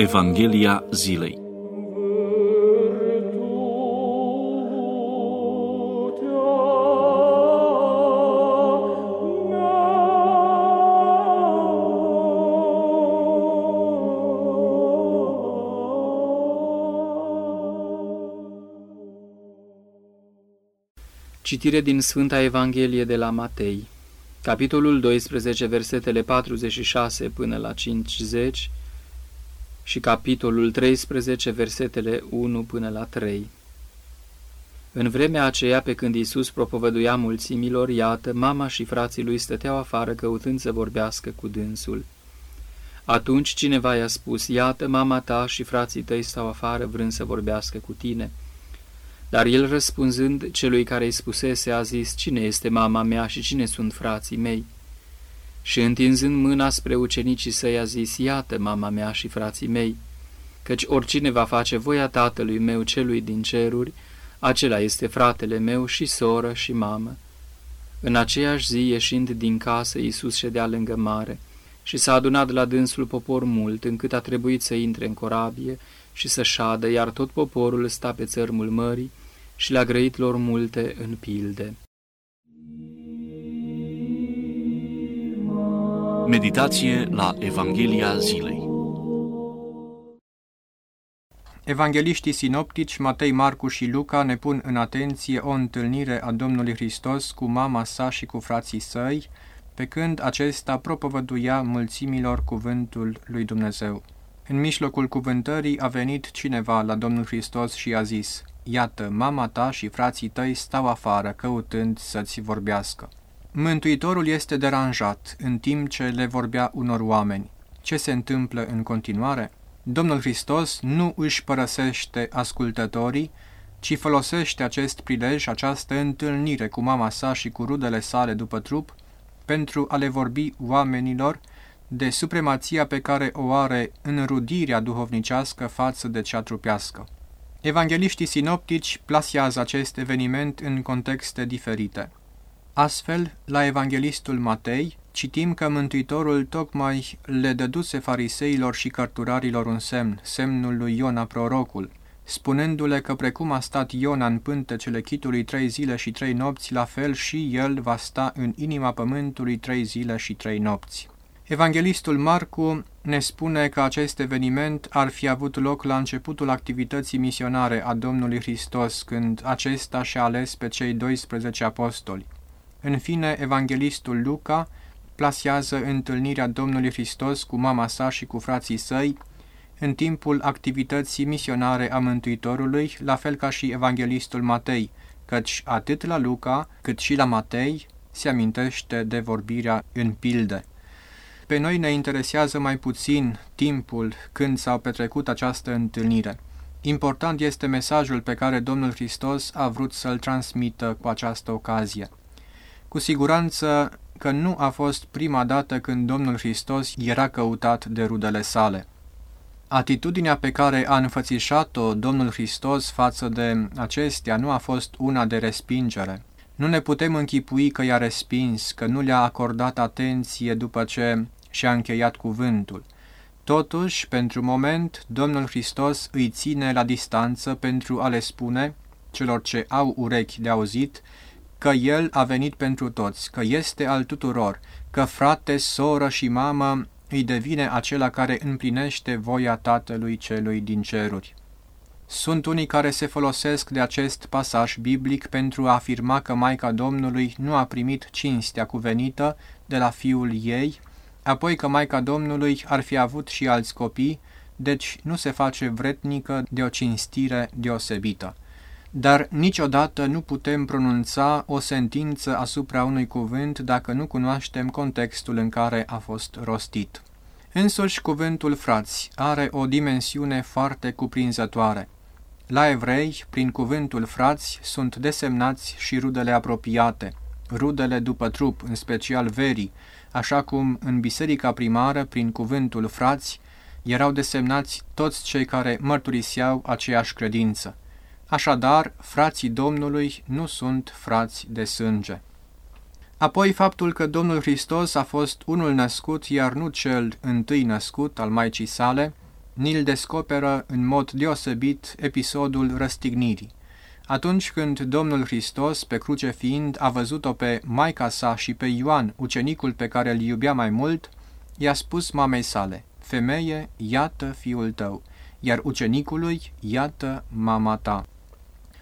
Evanghelia zilei. Citire din Sfânta Evanghelie de la Matei, capitolul 12, versetele 46 până la 50 și capitolul 13, versetele 1 până la 3. În vremea aceea, pe când Iisus propovăduia mulțimilor, iată, mama și frații lui stăteau afară căutând să vorbească cu dânsul. Atunci cineva i-a spus, iată, mama ta și frații tăi stau afară vrând să vorbească cu tine. Dar el răspunzând celui care îi spusese a zis, Cine este mama mea și cine sunt frații mei? Și întinzând mâna spre ucenicii săi a zis, Iată mama mea și frații mei, căci oricine va face voia tatălui meu celui din ceruri, acela este fratele meu și soră și mamă. În aceeași zi, ieșind din casă, Iisus ședea lângă mare și s-a adunat la dânsul popor mult, încât a trebuit să intre în corabie și să șadă, iar tot poporul sta pe țărmul mării, și le-a grăit lor multe în pilde. Meditație la Evanghelia zilei Evangeliștii sinoptici Matei, Marcu și Luca ne pun în atenție o întâlnire a Domnului Hristos cu mama sa și cu frații săi, pe când acesta propovăduia mulțimilor cuvântul lui Dumnezeu. În mijlocul cuvântării a venit cineva la Domnul Hristos și a zis, Iată, mama ta și frații tăi stau afară, căutând să-ți vorbească. Mântuitorul este deranjat în timp ce le vorbea unor oameni. Ce se întâmplă în continuare? Domnul Hristos nu își părăsește ascultătorii, ci folosește acest prilej, această întâlnire cu mama sa și cu rudele sale după trup, pentru a le vorbi oamenilor de supremația pe care o are înrudirea duhovnicească față de cea trupească. Evangeliștii sinoptici plasează acest eveniment în contexte diferite. Astfel, la evanghelistul Matei, citim că Mântuitorul tocmai le dăduse fariseilor și cărturarilor un semn, semnul lui Iona prorocul, spunându-le că precum a stat Iona în pântecele chitului trei zile și trei nopți, la fel și el va sta în inima pământului trei zile și trei nopți. Evanghelistul Marcu ne spune că acest eveniment ar fi avut loc la începutul activității misionare a Domnului Hristos, când acesta și-a ales pe cei 12 apostoli. În fine, evanghelistul Luca plasează întâlnirea Domnului Hristos cu mama sa și cu frații săi în timpul activității misionare a Mântuitorului, la fel ca și evanghelistul Matei, căci atât la Luca cât și la Matei se amintește de vorbirea în pilde. Pe noi ne interesează mai puțin timpul când s-a petrecut această întâlnire. Important este mesajul pe care Domnul Hristos a vrut să-l transmită cu această ocazie. Cu siguranță că nu a fost prima dată când Domnul Hristos era căutat de rudele sale. Atitudinea pe care a înfățișat-o Domnul Hristos față de acestea nu a fost una de respingere. Nu ne putem închipui că i-a respins, că nu le-a acordat atenție după ce și-a încheiat cuvântul. Totuși, pentru moment, Domnul Hristos îi ține la distanță pentru a le spune, celor ce au urechi de auzit, că El a venit pentru toți, că este al tuturor, că frate, soră și mamă îi devine acela care împlinește voia Tatălui Celui din ceruri. Sunt unii care se folosesc de acest pasaj biblic pentru a afirma că Maica Domnului nu a primit cinstea cuvenită de la fiul ei, apoi că Maica Domnului ar fi avut și alți copii, deci nu se face vretnică de o cinstire deosebită. Dar niciodată nu putem pronunța o sentință asupra unui cuvânt dacă nu cunoaștem contextul în care a fost rostit. Însuși cuvântul frați are o dimensiune foarte cuprinzătoare. La evrei, prin cuvântul frați, sunt desemnați și rudele apropiate, rudele după trup, în special verii, așa cum în biserica primară, prin cuvântul frați, erau desemnați toți cei care mărturiseau aceeași credință. Așadar, frații Domnului nu sunt frați de sânge. Apoi faptul că Domnul Hristos a fost unul născut, iar nu cel întâi născut al Maicii sale, ni-l descoperă în mod deosebit episodul răstignirii. Atunci când Domnul Hristos, pe cruce fiind, a văzut-o pe maica sa și pe Ioan, ucenicul pe care îl iubea mai mult, i-a spus mamei sale, Femeie, iată fiul tău, iar ucenicului, iată mama ta.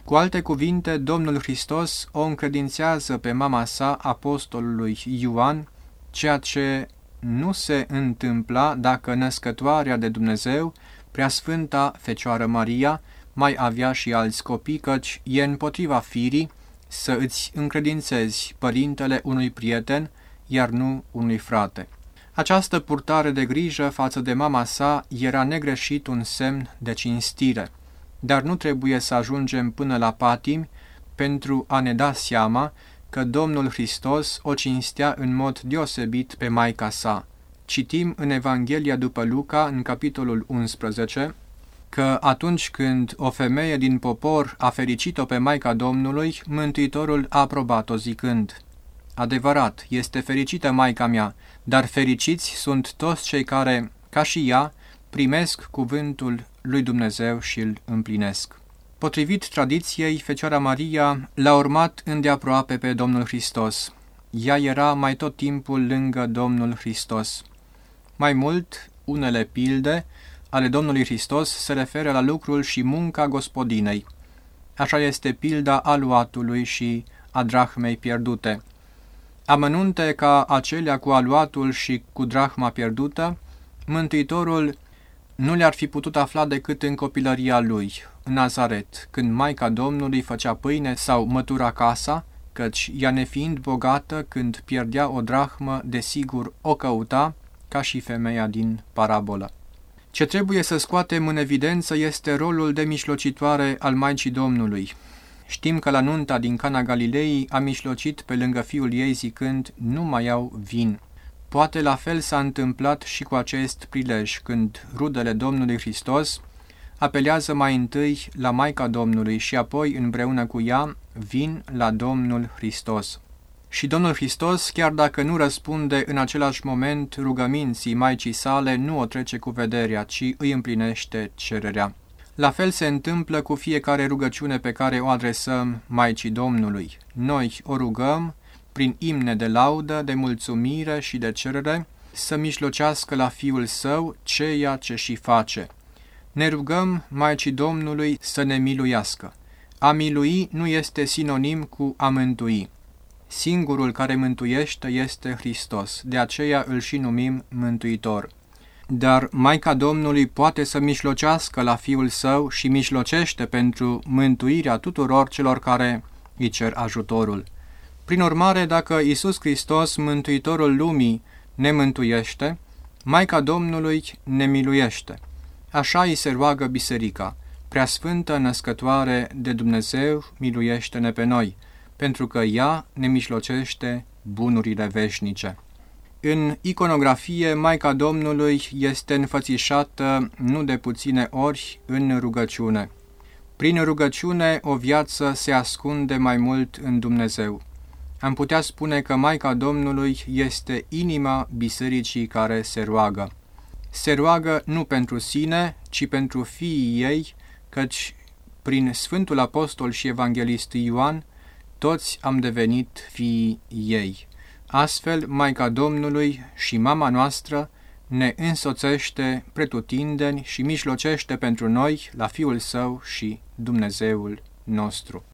Cu alte cuvinte, Domnul Hristos o încredințează pe mama sa apostolului Ioan, ceea ce nu se întâmpla dacă născătoarea de Dumnezeu, preasfânta Fecioară Maria, mai avea și alți copii, căci e împotriva firii să îți încredințezi părintele unui prieten, iar nu unui frate. Această purtare de grijă față de mama sa era negreșit un semn de cinstire, dar nu trebuie să ajungem până la patimi pentru a ne da seama că Domnul Hristos o cinstea în mod deosebit pe Maica sa. Citim în Evanghelia după Luca, în capitolul 11, că atunci când o femeie din popor a fericit-o pe Maica Domnului, Mântuitorul a aprobat-o zicând, Adevărat, este fericită Maica mea, dar fericiți sunt toți cei care, ca și ea, primesc cuvântul lui Dumnezeu și îl împlinesc. Potrivit tradiției, Fecioara Maria l-a urmat îndeaproape pe Domnul Hristos. Ea era mai tot timpul lângă Domnul Hristos. Mai mult, unele pilde ale Domnului Hristos se referă la lucrul și munca gospodinei. Așa este pilda aluatului și a drahmei pierdute. Amănunte ca acelea cu aluatul și cu drahma pierdută, Mântuitorul nu le-ar fi putut afla decât în copilăria lui, în Nazaret, când Maica Domnului făcea pâine sau mătura casa, căci ea nefiind bogată, când pierdea o drahmă, desigur o căuta, ca și femeia din parabolă. Ce trebuie să scoatem în evidență este rolul de mișlocitoare al Maicii Domnului. Știm că la nunta din Cana Galilei a mișlocit pe lângă fiul ei zicând, nu mai au vin. Poate la fel s-a întâmplat și cu acest prilej, când rudele Domnului Hristos apelează mai întâi la Maica Domnului și apoi împreună cu ea vin la Domnul Hristos. Și Domnul Hristos, chiar dacă nu răspunde în același moment rugăminții Maicii sale, nu o trece cu vederea, ci îi împlinește cererea. La fel se întâmplă cu fiecare rugăciune pe care o adresăm Maicii Domnului. Noi o rugăm prin imne de laudă, de mulțumire și de cerere, să mișlocească la Fiul Său ceea ce și face. Ne rugăm Maicii Domnului să ne miluiască. A milui nu este sinonim cu a mântui. Singurul care mântuiește este Hristos, de aceea îl și numim Mântuitor. Dar Maica Domnului poate să mișlocească la Fiul Său și mișlocește pentru mântuirea tuturor celor care îi cer ajutorul. Prin urmare, dacă Isus Hristos, Mântuitorul lumii, ne mântuiește, Maica Domnului ne miluiește. Așa îi se roagă biserica, preasfântă născătoare de Dumnezeu, miluiește-ne pe noi, pentru că ea ne mișlocește bunurile veșnice. În iconografie, Maica Domnului este înfățișată nu de puține ori în rugăciune. Prin rugăciune, o viață se ascunde mai mult în Dumnezeu. Am putea spune că Maica Domnului este inima bisericii care se roagă. Se roagă nu pentru sine, ci pentru fiii ei, căci prin Sfântul Apostol și Evanghelist Ioan, toți am devenit fiii ei. Astfel, Maica Domnului și mama noastră ne însoțește pretutindeni și mijlocește pentru noi la Fiul Său și Dumnezeul nostru.